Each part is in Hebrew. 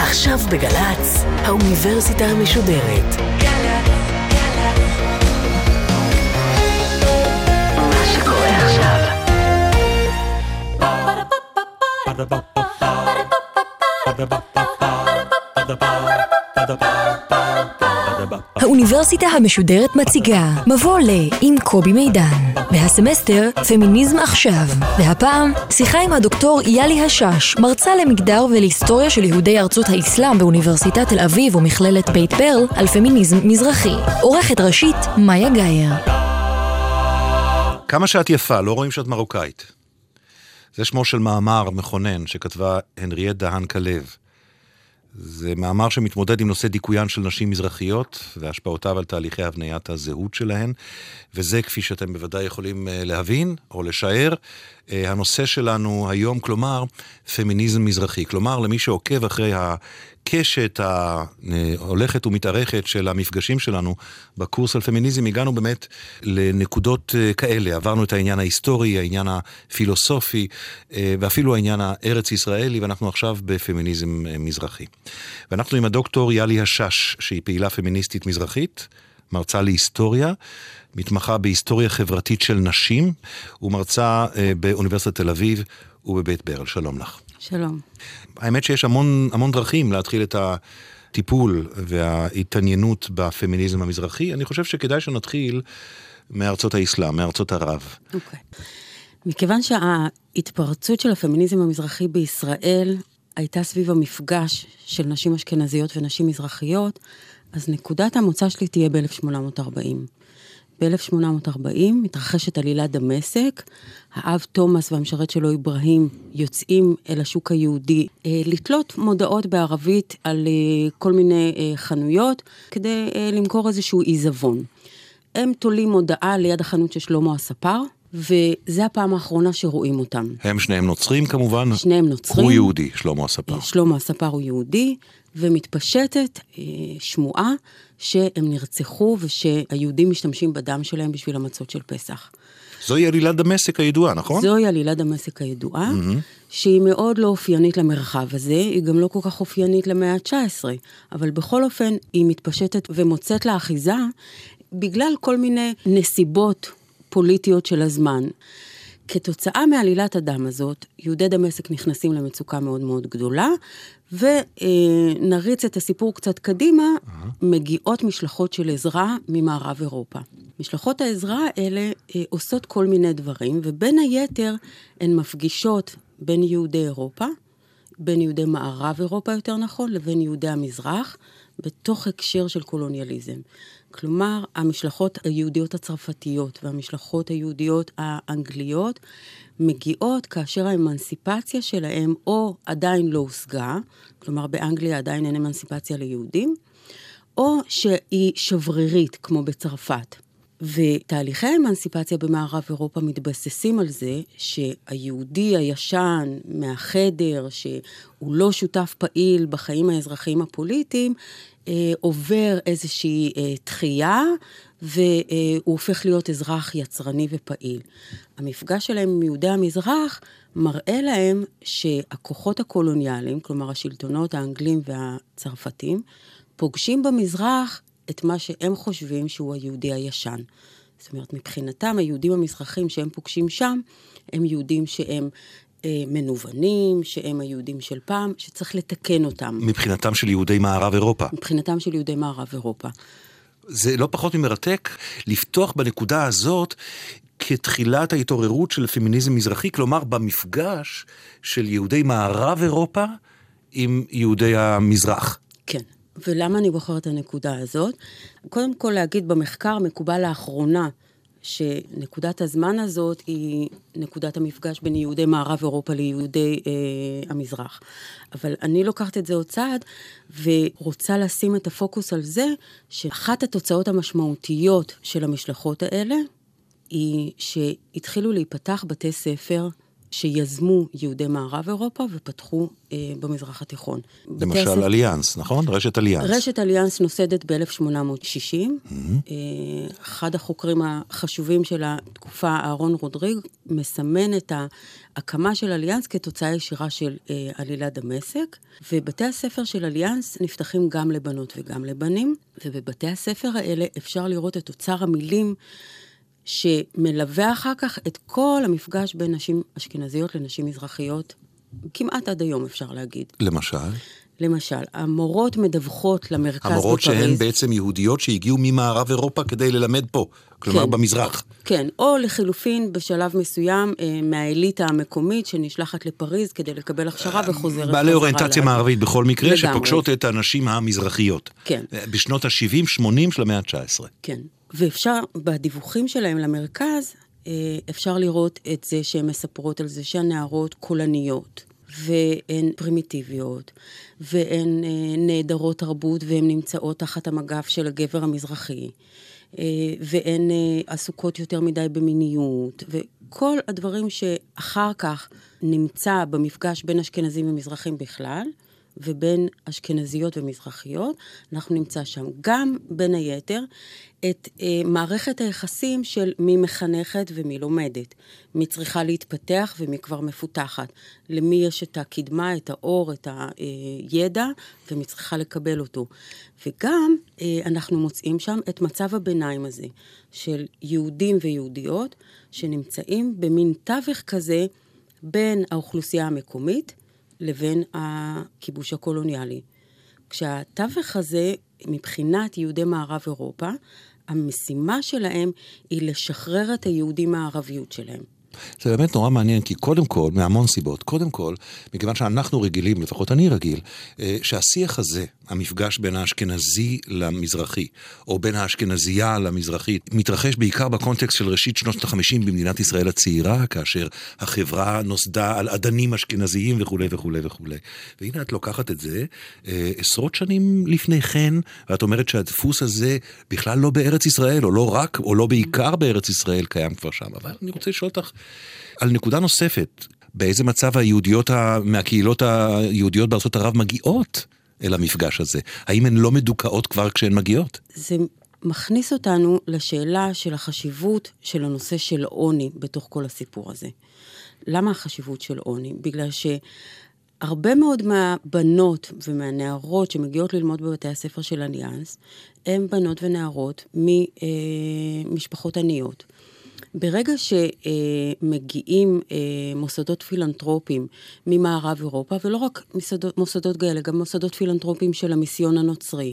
עכשיו בגל"צ, האוניברסיטה המשודרת. האוניברסיטה המשודרת מציגה מבוא ל עם קובי מידן והסמסטר פמיניזם עכשיו והפעם שיחה עם הדוקטור יאלי השש מרצה למגדר ולהיסטוריה של יהודי ארצות האסלאם באוניברסיטת תל אביב ומכללת בית ברל על פמיניזם מזרחי עורכת ראשית מאיה גאייר כמה שאת יפה, לא רואים שאת מרוקאית. זה שמו של מאמר מכונן שכתבה הנריאט דהן כלב. זה מאמר שמתמודד עם נושא דיכוין של נשים מזרחיות והשפעותיו על תהליכי הבניית הזהות שלהן, וזה, כפי שאתם בוודאי יכולים אה, להבין או לשער, הנושא שלנו היום, כלומר, פמיניזם מזרחי. כלומר, למי שעוקב אחרי הקשת ההולכת ומתארכת של המפגשים שלנו בקורס על פמיניזם, הגענו באמת לנקודות אה, כאלה. עברנו את העניין ההיסטורי, העניין הפילוסופי, ואפילו העניין הארץ-ישראלי, ואנחנו עכשיו בפמיניזם מזרחי. ואנחנו עם הדוקטור יאלי השש, שהיא פעילה פמיניסטית מזרחית, מרצה להיסטוריה, מתמחה בהיסטוריה חברתית של נשים, ומרצה אה, באוניברסיטת תל אביב ובבית ברל. שלום לך. שלום. האמת שיש המון, המון דרכים להתחיל את הטיפול וההתעניינות בפמיניזם המזרחי. אני חושב שכדאי שנתחיל מארצות האסלאם, מארצות ערב. אוקיי. Okay. מכיוון שההתפרצות של הפמיניזם המזרחי בישראל הייתה סביב המפגש של נשים אשכנזיות ונשים מזרחיות, אז נקודת המוצא שלי תהיה ב-1840. ב-1840 מתרחשת עלילת דמשק, האב תומאס והמשרת שלו אברהים יוצאים אל השוק היהודי אה, לתלות מודעות בערבית על אה, כל מיני אה, חנויות כדי למכור איזשהו עיזבון. הם תולים מודעה ליד החנות של שלמה הספר, וזה הפעם האחרונה שרואים אותם. הם שניהם נוצרים כמובן? שניהם נוצרים. הוא יהודי, שלמה הספר. שלמה הספר הוא יהודי, ומתפשטת אה, שמועה שהם נרצחו ושהיהודים משתמשים בדם שלהם בשביל המצות של פסח. זוהי עלילת דמשק הידועה, נכון? זוהי עלילת דמשק הידועה, mm-hmm. שהיא מאוד לא אופיינית למרחב הזה, היא גם לא כל כך אופיינית למאה ה-19, אבל בכל אופן היא מתפשטת ומוצאת לה אחיזה בגלל כל מיני נסיבות פוליטיות של הזמן. כתוצאה מעלילת הדם הזאת, יהודי דמשק נכנסים למצוקה מאוד מאוד גדולה, ונריץ את הסיפור קצת קדימה, uh-huh. מגיעות משלחות של עזרה ממערב אירופה. משלחות העזרה האלה אה, עושות כל מיני דברים, ובין היתר הן מפגישות בין יהודי אירופה, בין יהודי מערב אירופה יותר נכון, לבין יהודי המזרח, בתוך הקשר של קולוניאליזם. כלומר, המשלחות היהודיות הצרפתיות והמשלחות היהודיות האנגליות מגיעות כאשר האמנסיפציה שלהם או עדיין לא הושגה, כלומר באנגליה עדיין אין אמנסיפציה ליהודים, או שהיא שברירית, כמו בצרפת. ותהליכי האמנסיפציה במערב אירופה מתבססים על זה שהיהודי הישן מהחדר, שהוא לא שותף פעיל בחיים האזרחיים הפוליטיים, אה, עובר איזושהי אה, דחייה, והוא הופך להיות אזרח יצרני ופעיל. המפגש שלהם עם יהודי המזרח מראה להם שהכוחות הקולוניאליים, כלומר השלטונות האנגלים והצרפתים, פוגשים במזרח את מה שהם חושבים שהוא היהודי הישן. זאת אומרת, מבחינתם, היהודים המזרחים שהם פוגשים שם, הם יהודים שהם אה, מנוונים, שהם היהודים של פעם, שצריך לתקן אותם. מבחינתם של יהודי מערב אירופה. מבחינתם של יהודי מערב אירופה. זה לא פחות ממרתק לפתוח בנקודה הזאת כתחילת ההתעוררות של פמיניזם מזרחי, כלומר במפגש של יהודי מערב אירופה עם יהודי המזרח. כן. ולמה אני בוחרת את הנקודה הזאת? קודם כל להגיד, במחקר מקובל לאחרונה שנקודת הזמן הזאת היא נקודת המפגש בין יהודי מערב אירופה ליהודי אה, המזרח. אבל אני לוקחת את זה עוד צעד, ורוצה לשים את הפוקוס על זה, שאחת התוצאות המשמעותיות של המשלחות האלה, היא שהתחילו להיפתח בתי ספר שיזמו יהודי מערב אירופה ופתחו אה, במזרח התיכון. למשל הספר... אליאנס, נכון? רשת אליאנס. רשת אליאנס נוסדת ב-1860. Mm-hmm. אה, אחד החוקרים החשובים של התקופה, אהרון רודריג, מסמן את ההקמה של אליאנס כתוצאה ישירה של אה, עלילת דמשק, ובתי הספר של אליאנס נפתחים גם לבנות וגם לבנים, ובבתי הספר האלה אפשר לראות את אוצר המילים שמלווה אחר כך את כל המפגש בין נשים אשכנזיות לנשים מזרחיות, כמעט עד היום אפשר להגיד. למשל? למשל, המורות מדווחות למרכז המורות בפריז. המורות שהן בעצם יהודיות שהגיעו ממערב אירופה כדי ללמד פה, כלומר כן, במזרח. כן, או לחילופין בשלב מסוים אה, מהאליטה המקומית שנשלחת לפריז כדי לקבל הכשרה וחוזרת. בעלי אוריינטציה מערבית בכל מקרה, לגמרי. שפוגשות את הנשים המזרחיות. כן. בשנות ה-70-80 של המאה ה-19. כן. ואפשר, בדיווחים שלהם למרכז, אה, אפשר לראות את זה שהן מספרות על זה שהנערות קולניות, והן פרימיטיביות, והן אה, נעדרות תרבות, והן נמצאות תחת המגף של הגבר המזרחי, אה, והן עסוקות יותר מדי במיניות, וכל הדברים שאחר כך נמצא במפגש בין אשכנזים ומזרחים בכלל, ובין אשכנזיות ומזרחיות, אנחנו נמצא שם גם, בין היתר, את אה, מערכת היחסים של מי מחנכת ומי לומדת, מי צריכה להתפתח ומי כבר מפותחת, למי יש את הקדמה, את האור, את הידע, ומי צריכה לקבל אותו. וגם אה, אנחנו מוצאים שם את מצב הביניים הזה, של יהודים ויהודיות, שנמצאים במין תווך כזה בין האוכלוסייה המקומית לבין הכיבוש הקולוניאלי. כשהתווך הזה, מבחינת יהודי מערב אירופה, המשימה שלהם היא לשחרר את היהודים מהערביות שלהם. זה באמת נורא מעניין, כי קודם כל, מהמון סיבות, קודם כל, מכיוון שאנחנו רגילים, לפחות אני רגיל, אה, שהשיח הזה, המפגש בין האשכנזי למזרחי, או בין האשכנזייה למזרחית, מתרחש בעיקר בקונטקסט של ראשית שנות ה-50 במדינת ישראל הצעירה, כאשר החברה נוסדה על אדנים אשכנזיים וכולי וכולי וכולי. והנה את לוקחת את זה אה, עשרות שנים לפני כן, ואת אומרת שהדפוס הזה בכלל לא בארץ ישראל, או לא רק, או לא בעיקר בארץ ישראל, קיים כבר שם. אבל אני רוצה לשאול אותך על נקודה נוספת, באיזה מצב היהודיות מהקהילות היהודיות בארצות ערב מגיעות אל המפגש הזה? האם הן לא מדוכאות כבר כשהן מגיעות? זה מכניס אותנו לשאלה של החשיבות של הנושא של עוני בתוך כל הסיפור הזה. למה החשיבות של עוני? בגלל ש... הרבה מאוד מהבנות ומהנערות שמגיעות ללמוד בבתי הספר של אליאנס, הן בנות ונערות ממשפחות עניות. ברגע שמגיעים אה, מוסדות פילנטרופיים ממערב אירופה, ולא רק מוסדות, מוסדות כאלה, גם מוסדות פילנטרופיים של המיסיון הנוצרי,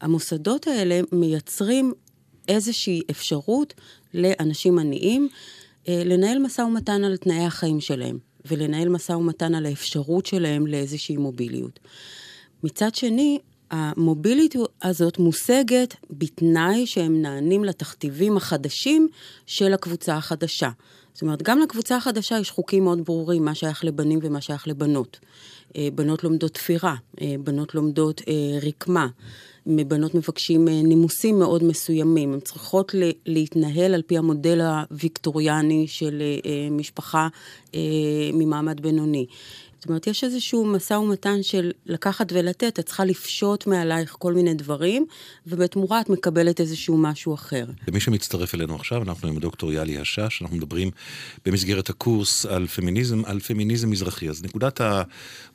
המוסדות האלה מייצרים איזושהי אפשרות לאנשים עניים אה, לנהל משא ומתן על תנאי החיים שלהם, ולנהל משא ומתן על האפשרות שלהם לאיזושהי מוביליות. מצד שני, המוביליות הזאת מושגת בתנאי שהם נענים לתכתיבים החדשים של הקבוצה החדשה. זאת אומרת, גם לקבוצה החדשה יש חוקים מאוד ברורים, מה שייך לבנים ומה שייך לבנות. אה, בנות לומדות תפירה, אה, בנות לומדות אה, רקמה, בנות מבקשים נימוסים מאוד מסוימים, הן צריכות להתנהל על פי המודל הוויקטוריאני של משפחה ממעמד בינוני. אומרת, יש איזשהו משא ומתן של לקחת ולתת, את צריכה לפשוט מעלייך כל מיני דברים, ובתמורה את מקבלת איזשהו משהו אחר. למי שמצטרף אלינו עכשיו, אנחנו עם דוקטור יאלי השש, אנחנו מדברים במסגרת הקורס על פמיניזם, על פמיניזם מזרחי. אז נקודת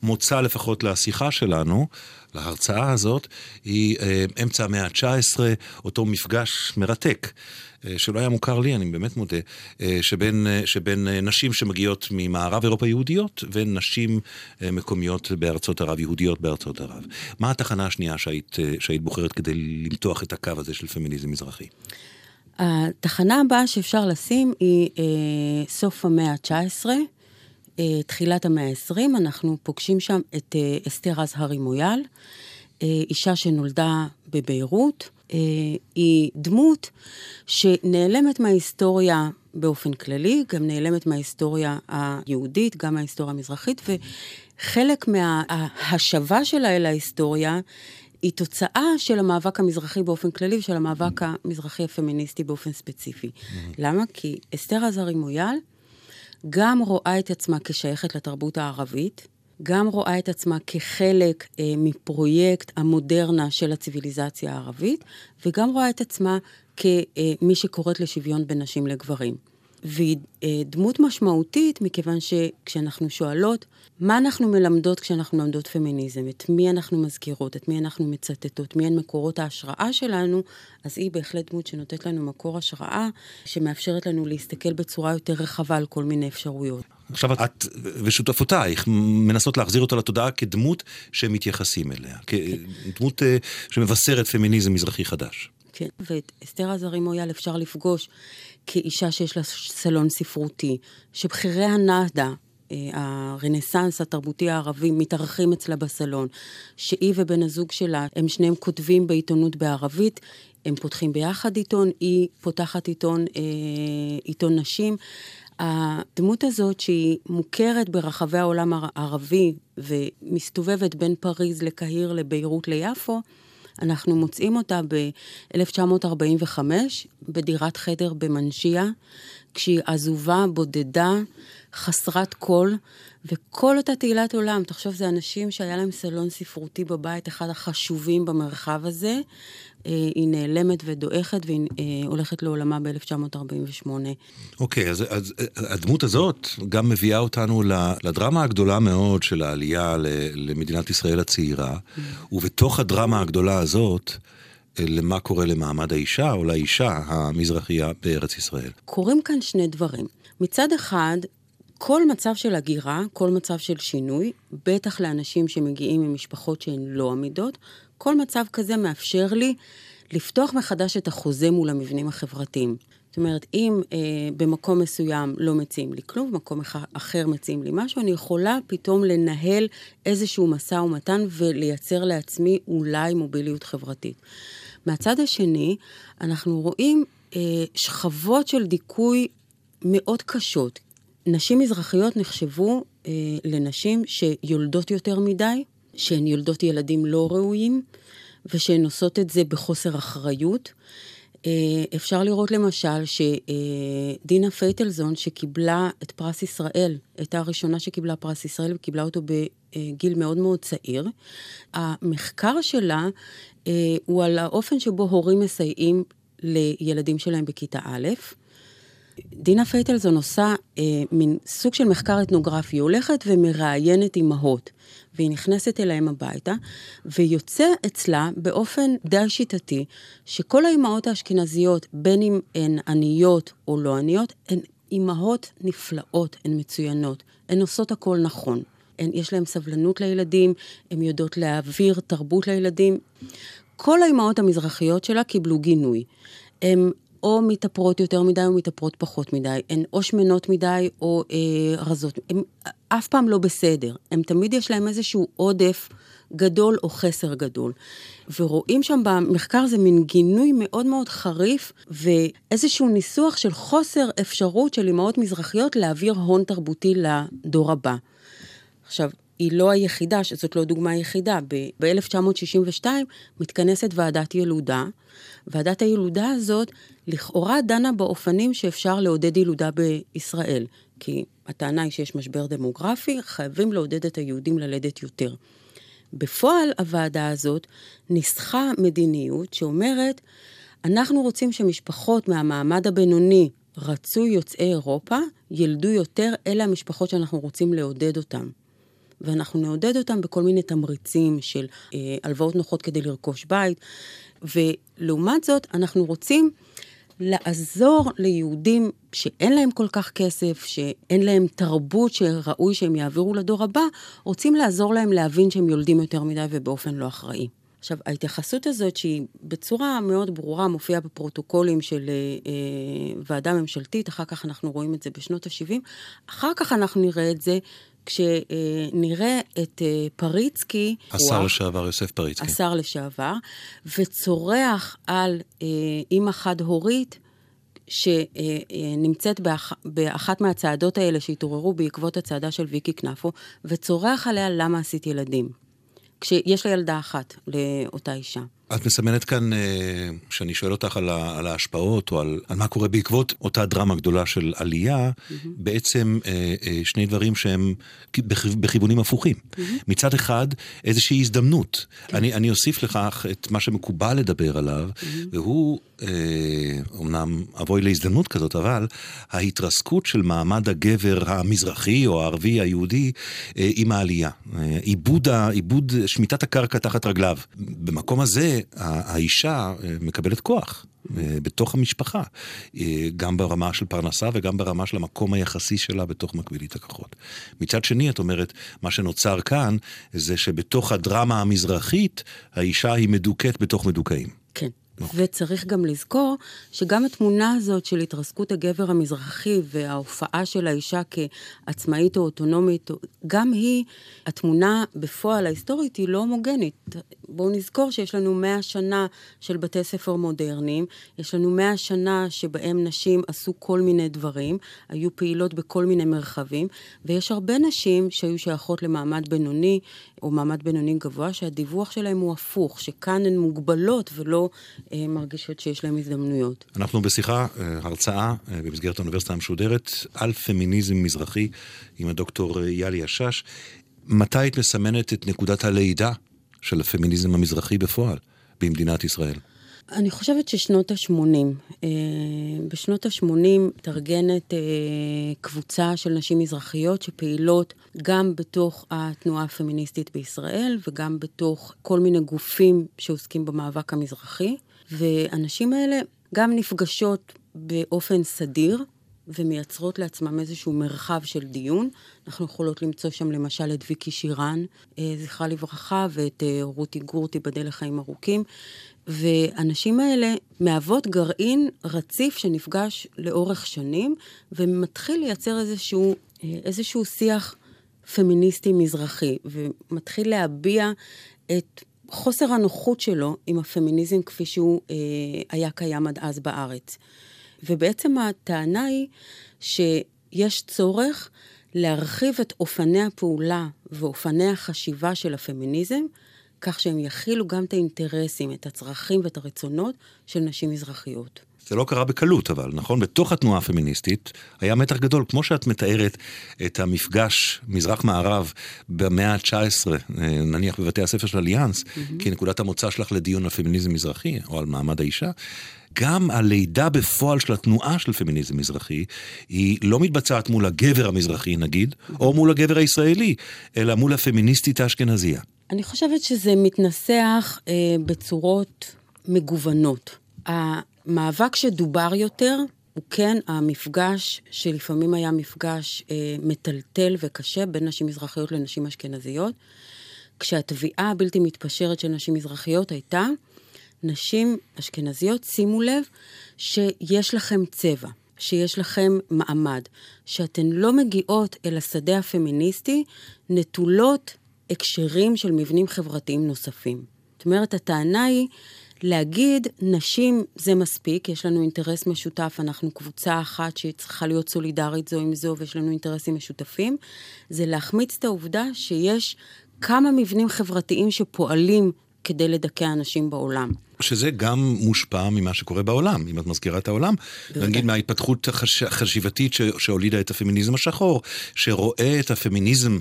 המוצא לפחות לשיחה שלנו, להרצאה הזאת, היא אה, אמצע המאה ה-19, אותו מפגש מרתק. אה, שלא היה מוכר לי, אני באמת מודה, אה, שבין, שבין נשים שמגיעות ממערב אירופה יהודיות ונשים מקומיות בארצות ערב, יהודיות בארצות ערב. מה התחנה השנייה שהיית, שהיית בוחרת כדי למתוח את הקו הזה של פמיניזם מזרחי? התחנה הבאה שאפשר לשים היא אה, סוף המאה ה-19, אה, תחילת המאה ה-20, אנחנו פוגשים שם את אה, אסתר אזהרי מויאל, אה, אישה שנולדה בביירות, אה, היא דמות שנעלמת מההיסטוריה באופן כללי, גם נעלמת מההיסטוריה היהודית, גם מההיסטוריה המזרחית, וחלק מההשבה שלה אל ההיסטוריה היא תוצאה של המאבק המזרחי באופן כללי ושל המאבק המזרחי הפמיניסטי באופן ספציפי. Mm-hmm. למה? כי אסתר עזרי מויאל גם רואה את עצמה כשייכת לתרבות הערבית, גם רואה את עצמה כחלק אה, מפרויקט המודרנה של הציוויליזציה הערבית, וגם רואה את עצמה כמי שקוראת לשוויון בין נשים לגברים. והיא אה, דמות משמעותית, מכיוון שכשאנחנו שואלות, מה אנחנו מלמדות כשאנחנו מלמדות פמיניזם? את מי אנחנו מזכירות? את מי אנחנו מצטטות? מי הן מקורות ההשראה שלנו? אז היא בהחלט דמות שנותנת לנו מקור השראה, שמאפשרת לנו להסתכל בצורה יותר רחבה על כל מיני אפשרויות. עכשיו את ושותפותייך מנסות להחזיר אותה לתודעה כדמות שהם מתייחסים אליה, כדמות כן. שמבשרת פמיניזם מזרחי חדש. כן, ואת אסתר עזרי מויאל אפשר לפגוש כאישה שיש לה סלון ספרותי, שבכירי הנאדה, אה, הרנסאנס התרבותי הערבי מתארחים אצלה בסלון, שהיא ובן הזוג שלה, הם שניהם כותבים בעיתונות בערבית, הם פותחים ביחד עיתון, היא פותחת עיתון, אה, עיתון נשים. הדמות הזאת שהיא מוכרת ברחבי העולם הערבי ומסתובבת בין פריז לקהיר, לביירות, ליפו, אנחנו מוצאים אותה ב-1945 בדירת חדר במנשיה, כשהיא עזובה, בודדה, חסרת קול, וכל אותה תהילת עולם, תחשוב, זה אנשים שהיה להם סלון ספרותי בבית, אחד החשובים במרחב הזה. אה, היא נעלמת ודועכת והיא אה, הולכת לעולמה ב-1948. אוקיי, okay, אז, אז הדמות הזאת גם מביאה אותנו לדרמה הגדולה מאוד של העלייה למדינת ישראל הצעירה, mm. ובתוך הדרמה הגדולה הזאת, אה, למה קורה למעמד האישה או לאישה המזרחייה בארץ ישראל. קורים כאן שני דברים. מצד אחד, כל מצב של הגירה, כל מצב של שינוי, בטח לאנשים שמגיעים ממשפחות שהן לא עמידות, כל מצב כזה מאפשר לי לפתוח מחדש את החוזה מול המבנים החברתיים. זאת אומרת, אם אה, במקום מסוים לא מציעים לי כלום, במקום אחר מציעים לי משהו, אני יכולה פתאום לנהל איזשהו משא ומתן ולייצר לעצמי אולי מוביליות חברתית. מהצד השני, אנחנו רואים אה, שכבות של דיכוי מאוד קשות. נשים מזרחיות נחשבו אה, לנשים שיולדות יותר מדי, שהן יולדות ילדים לא ראויים, ושהן עושות את זה בחוסר אחריות. אה, אפשר לראות למשל שדינה פייטלזון, שקיבלה את פרס ישראל, הייתה הראשונה שקיבלה פרס ישראל וקיבלה אותו בגיל מאוד מאוד צעיר, המחקר שלה אה, הוא על האופן שבו הורים מסייעים לילדים שלהם בכיתה א'. דינה פייטלזון עושה אה, מין סוג של מחקר אתנוגרפי, היא הולכת ומראיינת אימהות, והיא נכנסת אליהם הביתה, ויוצא אצלה באופן די שיטתי, שכל האימהות האשכנזיות, בין אם הן עניות או לא עניות, הן אימהות נפלאות, הן מצוינות, הן עושות הכל נכון. הן, יש להן סבלנות לילדים, הן יודעות להעביר תרבות לילדים. כל האימהות המזרחיות שלה קיבלו גינוי. הן או מתאפרות יותר מדי או מתאפרות פחות מדי. הן או שמנות מדי או אה, רזות. הן אף פעם לא בסדר. הן תמיד יש להן איזשהו עודף גדול או חסר גדול. ורואים שם במחקר זה מין גינוי מאוד מאוד חריף ואיזשהו ניסוח של חוסר אפשרות של אימהות מזרחיות להעביר הון תרבותי לדור הבא. עכשיו, היא לא היחידה, זאת לא דוגמה יחידה. ב-1962 מתכנסת ועדת ילודה. ועדת הילודה הזאת לכאורה דנה באופנים שאפשר לעודד ילודה בישראל. כי הטענה היא שיש משבר דמוגרפי, חייבים לעודד את היהודים ללדת יותר. בפועל הוועדה הזאת ניסחה מדיניות שאומרת, אנחנו רוצים שמשפחות מהמעמד הבינוני, רצוי יוצאי אירופה, ילדו יותר, אלה המשפחות שאנחנו רוצים לעודד אותן. ואנחנו נעודד אותם בכל מיני תמריצים של אה, הלוואות נוחות כדי לרכוש בית. ולעומת זאת, אנחנו רוצים לעזור ליהודים שאין להם כל כך כסף, שאין להם תרבות שראוי שהם יעבירו לדור הבא, רוצים לעזור להם להבין שהם יולדים יותר מדי ובאופן לא אחראי. עכשיו, ההתייחסות הזאת, שהיא בצורה מאוד ברורה מופיעה בפרוטוקולים של אה, אה ועדה ממשלתית, אחר כך אנחנו רואים את זה בשנות ה-70, אחר כך אנחנו נראה את זה כשנראה את אה, פריצקי, השר לשעבר יוסף פריצקי, השר לשעבר, וצורח על אה, אימא חד-הורית, שנמצאת באח, באחת מהצעדות האלה שהתעוררו בעקבות הצעדה של ויקי כנפו, וצורח עליה למה עשית ילדים. כשיש לה ילדה אחת לאותה אישה. את מסמנת כאן, כשאני שואל אותך על, על ההשפעות או על, על מה קורה בעקבות אותה דרמה גדולה של עלייה, mm-hmm. בעצם שני דברים שהם בכיוונים הפוכים. Mm-hmm. מצד אחד, איזושהי הזדמנות. כן. אני, אני אוסיף לכך את מה שמקובל לדבר עליו, mm-hmm. והוא, אומנם אבוי להזדמנות כזאת, אבל ההתרסקות של מעמד הגבר המזרחי או הערבי היהודי עם העלייה. עיבוד, עיבוד שמיטת הקרקע תחת רגליו. במקום הזה, האישה אה, מקבלת כוח. אה, בתוך המשפחה, אה, גם ברמה של פרנסה וגם ברמה של המקום היחסי שלה בתוך מקבילית הכוחות. מצד שני, את אומרת, מה שנוצר כאן זה שבתוך הדרמה המזרחית, האישה היא מדוכאת בתוך מדוכאים. כן. וצריך גם לזכור שגם התמונה הזאת של התרסקות הגבר המזרחי וההופעה של האישה כעצמאית או אוטונומית, גם היא, התמונה בפועל ההיסטורית היא לא הומוגנית. בואו נזכור שיש לנו מאה שנה של בתי ספר מודרניים, יש לנו מאה שנה שבהם נשים עשו כל מיני דברים, היו פעילות בכל מיני מרחבים, ויש הרבה נשים שהיו שייכות למעמד בינוני או מעמד בינוני גבוה, שהדיווח שלהם הוא הפוך, שכאן הן מוגבלות ולא אה, מרגישות שיש להן הזדמנויות. אנחנו בשיחה, אה, הרצאה אה, במסגרת האוניברסיטה המשודרת על פמיניזם מזרחי עם הדוקטור יאלי השש. מתי היית מסמנת את נקודת הלידה של הפמיניזם המזרחי בפועל במדינת ישראל? אני חושבת ששנות ה-80. אה, בשנות ה-80 מתארגנת אה, קבוצה של נשים מזרחיות שפעילות גם בתוך התנועה הפמיניסטית בישראל וגם בתוך כל מיני גופים שעוסקים במאבק המזרחי. והנשים האלה גם נפגשות באופן סדיר ומייצרות לעצמם איזשהו מרחב של דיון. אנחנו יכולות למצוא שם למשל את ויקי שירן, אה, זכרה לברכה, ואת אה, רותי גורטי, בדל לחיים ארוכים. והנשים האלה מהוות גרעין רציף שנפגש לאורך שנים, ומתחיל לייצר איזשהו, אה, איזשהו שיח פמיניסטי מזרחי, ומתחיל להביע את חוסר הנוחות שלו עם הפמיניזם כפי שהוא אה, היה קיים עד אז בארץ. ובעצם הטענה היא שיש צורך להרחיב את אופני הפעולה ואופני החשיבה של הפמיניזם, כך שהם יכילו גם את האינטרסים, את הצרכים ואת הרצונות של נשים מזרחיות. זה לא קרה בקלות, אבל, נכון? בתוך התנועה הפמיניסטית היה מתח גדול. כמו שאת מתארת את המפגש מזרח-מערב במאה ה-19, אה, נניח בבתי הספר של אליאנס, mm-hmm. כנקודת המוצא שלך לדיון על פמיניזם מזרחי, או על מעמד האישה, גם הלידה בפועל של התנועה של פמיניזם מזרחי, היא לא מתבצעת מול הגבר המזרחי נגיד, או מול הגבר הישראלי, אלא מול הפמיניסטית האשכנזייה. אני חושבת שזה מתנסח אה, בצורות מגוונות. המאבק שדובר יותר הוא כן המפגש, שלפעמים היה מפגש אה, מטלטל וקשה בין נשים מזרחיות לנשים אשכנזיות, כשהתביעה הבלתי מתפשרת של נשים מזרחיות הייתה, נשים אשכנזיות, שימו לב שיש לכם צבע, שיש לכם מעמד, שאתן לא מגיעות אל השדה הפמיניסטי נטולות הקשרים של מבנים חברתיים נוספים. זאת אומרת, הטענה היא להגיד, נשים זה מספיק, יש לנו אינטרס משותף, אנחנו קבוצה אחת שצריכה להיות סולידרית זו עם זו ויש לנו אינטרסים משותפים, זה להחמיץ את העובדה שיש כמה מבנים חברתיים שפועלים כדי לדכא אנשים בעולם. שזה גם מושפע ממה שקורה בעולם, אם את מזכירה את העולם. נגיד מההתפתחות החשיבתית שהולידה את הפמיניזם השחור, שרואה את הפמיניזם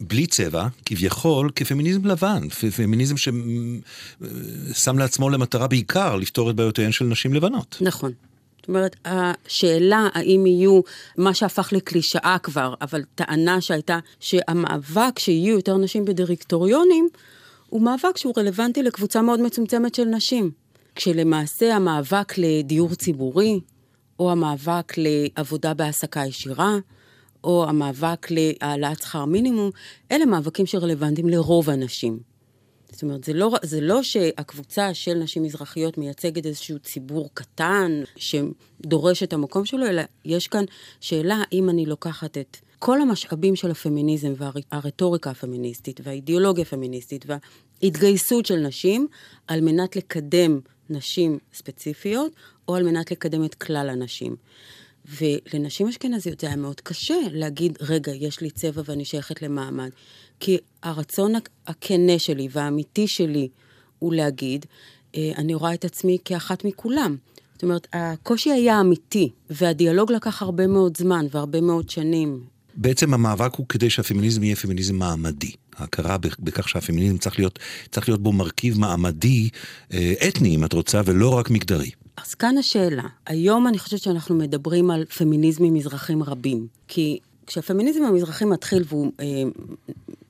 בלי צבע, כביכול, כפמיניזם לבן, פמיניזם ששם לעצמו למטרה בעיקר לפתור את בעיותיהן של נשים לבנות. נכון. זאת אומרת, השאלה האם יהיו, מה שהפך לקלישאה כבר, אבל טענה שהייתה שהמאבק שיהיו יותר נשים בדירקטוריונים, הוא מאבק שהוא רלוונטי לקבוצה מאוד מצומצמת של נשים. כשלמעשה המאבק לדיור ציבורי, או המאבק לעבודה בהעסקה ישירה, או המאבק להעלאת שכר מינימום, אלה מאבקים שרלוונטיים לרוב הנשים. זאת אומרת, זה לא, זה לא שהקבוצה של נשים מזרחיות מייצגת איזשהו ציבור קטן שדורש את המקום שלו, אלא יש כאן שאלה האם אני לוקחת את כל המשאבים של הפמיניזם והרטוריקה הפמיניסטית והאידיאולוגיה הפמיניסטית וההתגייסות של נשים על מנת לקדם נשים ספציפיות או על מנת לקדם את כלל הנשים. ולנשים אשכנזיות זה היה מאוד קשה להגיד, רגע, יש לי צבע ואני שייכת למעמד. כי הרצון הכנה שלי והאמיתי שלי הוא להגיד, אה, אני רואה את עצמי כאחת מכולם. זאת אומרת, הקושי היה אמיתי, והדיאלוג לקח הרבה מאוד זמן והרבה מאוד שנים. בעצם המאבק הוא כדי שהפמיניזם יהיה פמיניזם מעמדי. ההכרה בכך שהפמיניזם צריך להיות, צריך להיות בו מרכיב מעמדי, אה, אתני אם את רוצה, ולא רק מגדרי. אז כאן השאלה. היום אני חושבת שאנחנו מדברים על פמיניזמים מזרחים רבים. כי כשהפמיניזם המזרחי מתחיל והוא אה,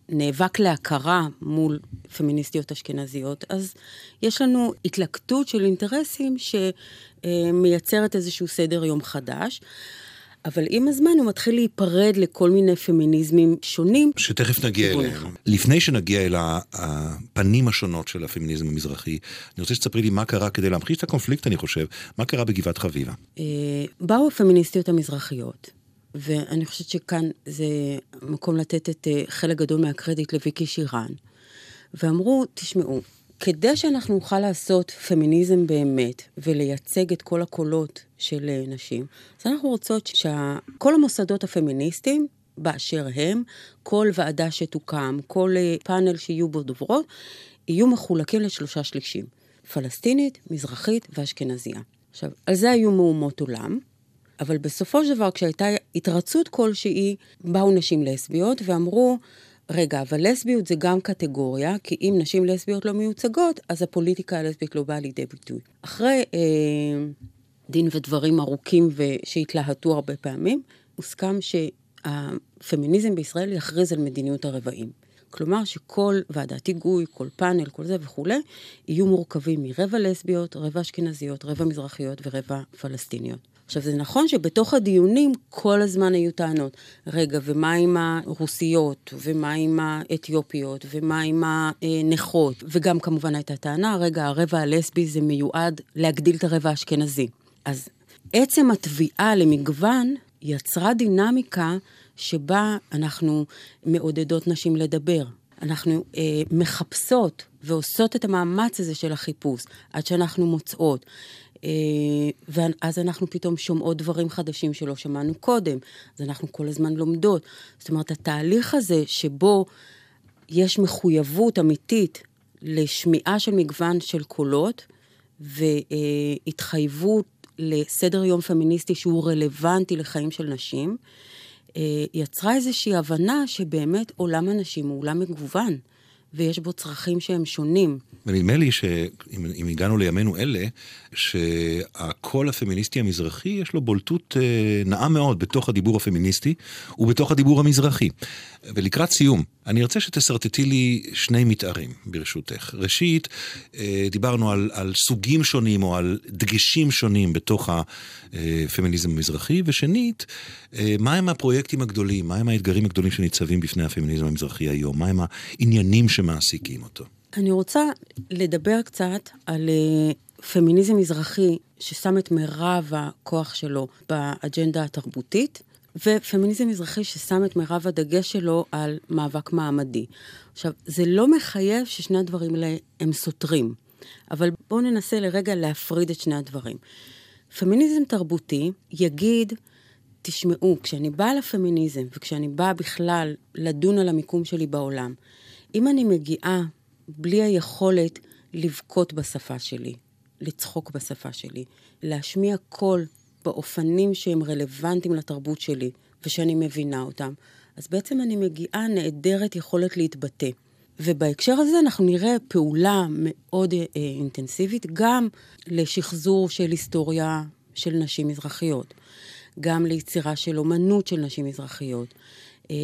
נאבק להכרה מול פמיניסטיות אשכנזיות, אז יש לנו התלקטות של אינטרסים שמייצרת איזשהו סדר יום חדש. אבל עם הזמן הוא מתחיל להיפרד לכל מיני פמיניזמים שונים. שתכף נגיע אליהם. לפני שנגיע אל הפנים השונות של הפמיניזם המזרחי, אני רוצה שתספרי לי מה קרה כדי להמחיש את הקונפליקט, אני חושב, מה קרה בגבעת חביבה. אה, באו הפמיניסטיות המזרחיות, ואני חושבת שכאן זה מקום לתת את אה, חלק גדול מהקרדיט לוויקי שירן, ואמרו, תשמעו, כדי שאנחנו נוכל לעשות פמיניזם באמת ולייצג את כל הקולות של אה, נשים, אז אנחנו רוצות שכל המוסדות הפמיניסטיים באשר הם, כל ועדה שתוקם, כל אה, פאנל שיהיו בו דוברות, יהיו מחולקים לשלושה שלישים, פלסטינית, מזרחית ואשכנזייה. עכשיו, על זה היו מהומות עולם, אבל בסופו של דבר, כשהייתה התרצות כלשהי, באו נשים לסביות ואמרו, רגע, אבל לסביות זה גם קטגוריה, כי אם נשים לסביות לא מיוצגות, אז הפוליטיקה הלסבית לא באה לידי ביטוי. אחרי אה, דין ודברים ארוכים ושהתלהטו הרבה פעמים, הוסכם שהפמיניזם בישראל יכריז על מדיניות הרבעים. כלומר שכל ועדת היגוי, כל פאנל, כל זה וכולי, יהיו מורכבים מרבע לסביות, רבע אשכנזיות, רבע מזרחיות ורבע פלסטיניות. עכשיו, זה נכון שבתוך הדיונים כל הזמן היו טענות. רגע, ומה עם הרוסיות, ומה עם האתיופיות, ומה עם הנכות? וגם כמובן הייתה טענה, רגע, הרבע הלסבי זה מיועד להגדיל את הרבע האשכנזי. אז עצם התביעה למגוון יצרה דינמיקה שבה אנחנו מעודדות נשים לדבר. אנחנו אה, מחפשות ועושות את המאמץ הזה של החיפוש עד שאנחנו מוצאות. אה, ואז אנחנו פתאום שומעות דברים חדשים שלא שמענו קודם, אז אנחנו כל הזמן לומדות. זאת אומרת, התהליך הזה שבו יש מחויבות אמיתית לשמיעה של מגוון של קולות, והתחייבות לסדר יום פמיניסטי שהוא רלוונטי לחיים של נשים, אה, יצרה איזושהי הבנה שבאמת עולם הנשים הוא עולם מגוון. ויש בו צרכים שהם שונים. ונדמה לי שאם הגענו לימינו אלה, שהקול הפמיניסטי המזרחי יש לו בולטות אה, נאה מאוד בתוך הדיבור הפמיניסטי ובתוך הדיבור המזרחי. ולקראת סיום, אני ארצה שתשרטטי לי שני מתארים, ברשותך. ראשית, אה, דיברנו על, על סוגים שונים או על דגשים שונים בתוך הפמיניזם המזרחי, ושנית, אה, מהם הפרויקטים הגדולים, מהם האתגרים הגדולים שניצבים בפני הפמיניזם המזרחי היום, מהם העניינים שמעסיקים אותו. אני רוצה לדבר קצת על אה, פמיניזם מזרחי ששם את מירב הכוח שלו באג'נדה התרבותית, ופמיניזם מזרחי ששם את מירב הדגש שלו על מאבק מעמדי. עכשיו, זה לא מחייב ששני הדברים האלה הם סותרים, אבל בואו ננסה לרגע להפריד את שני הדברים. פמיניזם תרבותי יגיד, תשמעו, כשאני באה לפמיניזם וכשאני באה בכלל לדון על המיקום שלי בעולם, אם אני מגיעה בלי היכולת לבכות בשפה שלי, לצחוק בשפה שלי, להשמיע קול באופנים שהם רלוונטיים לתרבות שלי ושאני מבינה אותם, אז בעצם אני מגיעה נעדרת יכולת להתבטא. ובהקשר הזה אנחנו נראה פעולה מאוד אה, אינטנסיבית גם לשחזור של היסטוריה של נשים מזרחיות, גם ליצירה של אומנות של נשים מזרחיות. אה,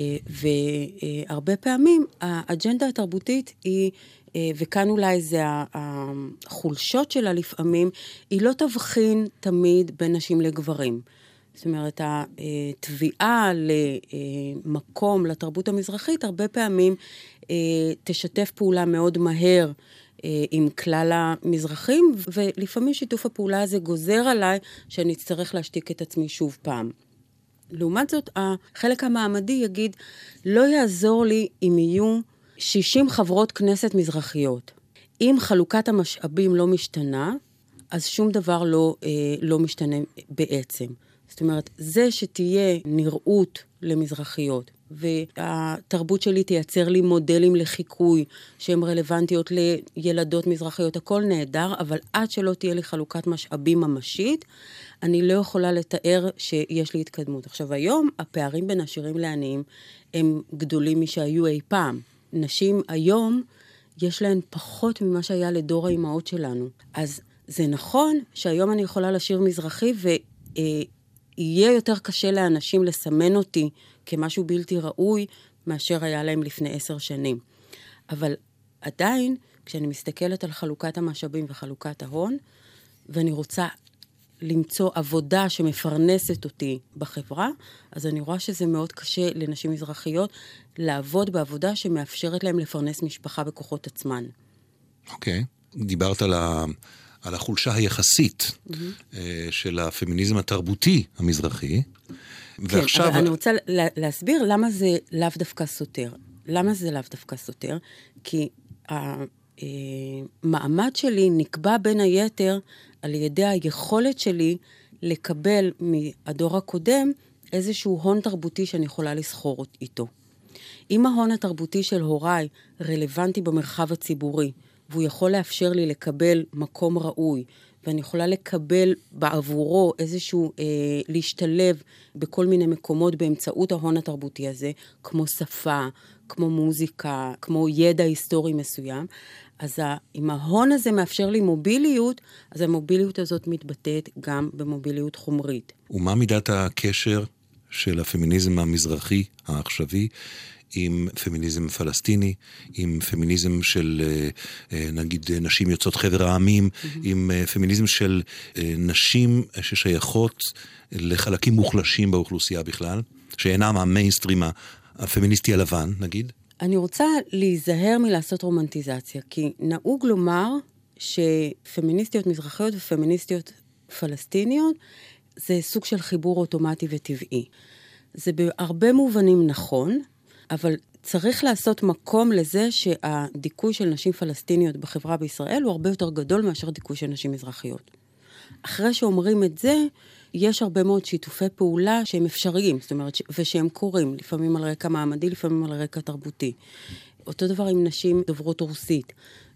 והרבה פעמים האג'נדה התרבותית היא אה, וכאן אולי זה החולשות שלה לפעמים, היא לא תבחין תמיד בין נשים לגברים. זאת אומרת, התביעה למקום לתרבות המזרחית הרבה פעמים אה, תשתף פעולה מאוד מהר אה, עם כלל המזרחים, ולפעמים שיתוף הפעולה הזה גוזר עליי שאני אצטרך להשתיק את עצמי שוב פעם. לעומת זאת, החלק המעמדי יגיד, לא יעזור לי אם יהיו 60 חברות כנסת מזרחיות. אם חלוקת המשאבים לא משתנה, אז שום דבר לא, אה, לא משתנה בעצם. זאת אומרת, זה שתהיה נראות למזרחיות והתרבות שלי תייצר לי מודלים לחיקוי שהן רלוונטיות לילדות מזרחיות, הכל נהדר, אבל עד שלא תהיה לי חלוקת משאבים ממשית, אני לא יכולה לתאר שיש לי התקדמות. עכשיו, היום הפערים בין עשירים לעניים הם גדולים משהיו אי פעם. נשים היום, יש להן פחות ממה שהיה לדור האימהות שלנו. אז זה נכון שהיום אני יכולה לשיר מזרחי, ויהיה יותר קשה לאנשים לסמן אותי כמשהו בלתי ראוי, מאשר היה להם לפני עשר שנים. אבל עדיין, כשאני מסתכלת על חלוקת המשאבים וחלוקת ההון, ואני רוצה למצוא עבודה שמפרנסת אותי בחברה, אז אני רואה שזה מאוד קשה לנשים מזרחיות לעבוד בעבודה שמאפשרת להן לפרנס משפחה בכוחות עצמן. אוקיי. Okay. דיברת על, ה, על החולשה היחסית mm-hmm. של הפמיניזם התרבותי המזרחי. כן, ועכשיו... אבל אני רוצה להסביר למה זה לאו דווקא סותר. למה זה לאו דווקא סותר? כי המעמד שלי נקבע בין היתר על ידי היכולת שלי לקבל מהדור הקודם איזשהו הון תרבותי שאני יכולה לסחור איתו. אם ההון התרבותי של הוריי רלוונטי במרחב הציבורי, והוא יכול לאפשר לי לקבל מקום ראוי, ואני יכולה לקבל בעבורו איזשהו, אה, להשתלב בכל מיני מקומות באמצעות ההון התרבותי הזה, כמו שפה, כמו מוזיקה, כמו ידע היסטורי מסוים, אז אם ההון הזה מאפשר לי מוביליות, אז המוביליות הזאת מתבטאת גם במוביליות חומרית. ומה מידת הקשר של הפמיניזם המזרחי העכשווי עם פמיניזם פלסטיני, עם פמיניזם של אה, אה, נגיד נשים יוצאות חבר העמים, mm-hmm. עם אה, פמיניזם של נשים ששייכות לחלקים מוחלשים באוכלוסייה בכלל, שאינם המיינסטרים הפמיניסטי הלבן, נגיד. אני רוצה להיזהר מלעשות רומנטיזציה, כי נהוג לומר שפמיניסטיות מזרחיות ופמיניסטיות פלסטיניות זה סוג של חיבור אוטומטי וטבעי. זה בהרבה מובנים נכון, אבל צריך לעשות מקום לזה שהדיכוי של נשים פלסטיניות בחברה בישראל הוא הרבה יותר גדול מאשר דיכוי של נשים מזרחיות. אחרי שאומרים את זה, יש הרבה מאוד שיתופי פעולה שהם אפשריים, זאת אומרת, ושהם קורים, לפעמים על רקע מעמדי, לפעמים על רקע תרבותי. אותו דבר עם נשים דוברות רוסית.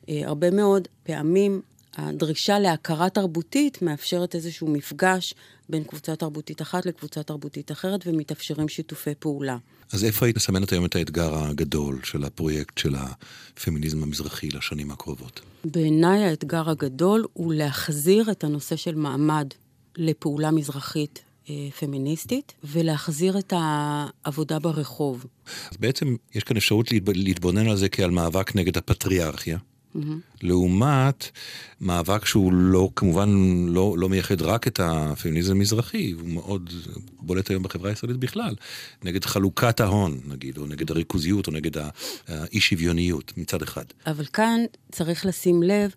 אה, הרבה מאוד פעמים הדרישה להכרה תרבותית מאפשרת איזשהו מפגש בין קבוצה תרבותית אחת לקבוצה תרבותית אחרת, ומתאפשרים שיתופי פעולה. אז איפה היית מסמנת היום את האתגר הגדול של הפרויקט של הפמיניזם המזרחי לשנים הקרובות? בעיניי האתגר הגדול הוא להחזיר את הנושא של מעמד לפעולה מזרחית אה, פמיניסטית, ולהחזיר את העבודה ברחוב. אז בעצם יש כאן אפשרות להתבונן על זה כעל מאבק נגד הפטריארכיה. לעומת מאבק שהוא לא, כמובן לא, לא מייחד רק את הפמיניזם המזרחי, הוא מאוד בולט היום בחברה הישראלית בכלל, נגד חלוקת ההון, נגיד, או נגד הריכוזיות, או נגד האי שוויוניות מצד אחד. אבל כאן צריך לשים לב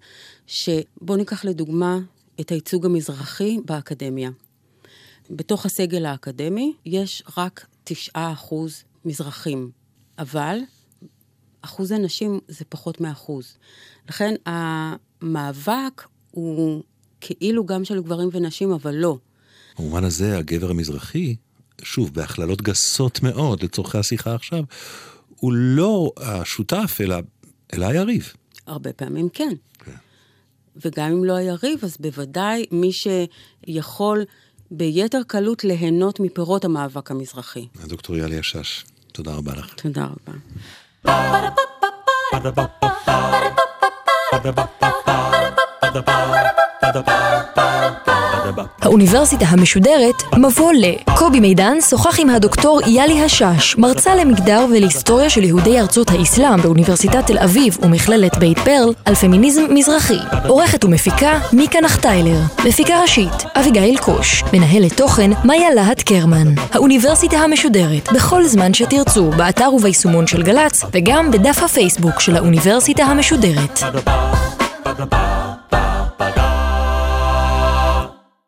שבואו ניקח לדוגמה את הייצוג המזרחי באקדמיה. בתוך הסגל האקדמי יש רק 9% מזרחים, אבל אחוז הנשים זה פחות מאחוז. לכן המאבק הוא כאילו גם של גברים ונשים, אבל לא. במובן הזה, הגבר המזרחי, שוב, בהכללות גסות מאוד לצורכי השיחה עכשיו, הוא לא השותף, אלא, אלא היריב. הרבה פעמים כן. כן. וגם אם לא היריב, אז בוודאי מי שיכול ביתר קלות ליהנות מפירות המאבק המזרחי. הדוקטור יאלי השש, תודה רבה לך. תודה רבה. Ba-da-ba-ba-ba האוניברסיטה המשודרת, מבוא ל. קובי מידן שוחח עם הדוקטור יאלי השש, מרצה למגדר ולהיסטוריה של יהודי ארצות האסלאם באוניברסיטת תל אביב ומכללת בית ברל, על פמיניזם מזרחי. עורכת ומפיקה, מיקה נחטיילר. מפיקה ראשית, אביגיל קוש. מנהלת תוכן, מאיה להט קרמן. האוניברסיטה המשודרת, בכל זמן שתרצו, באתר וביישומון של גל"צ, וגם בדף הפייסבוק של האוניברסיטה המשודרת. Ba-da-ba, ba-da-ba.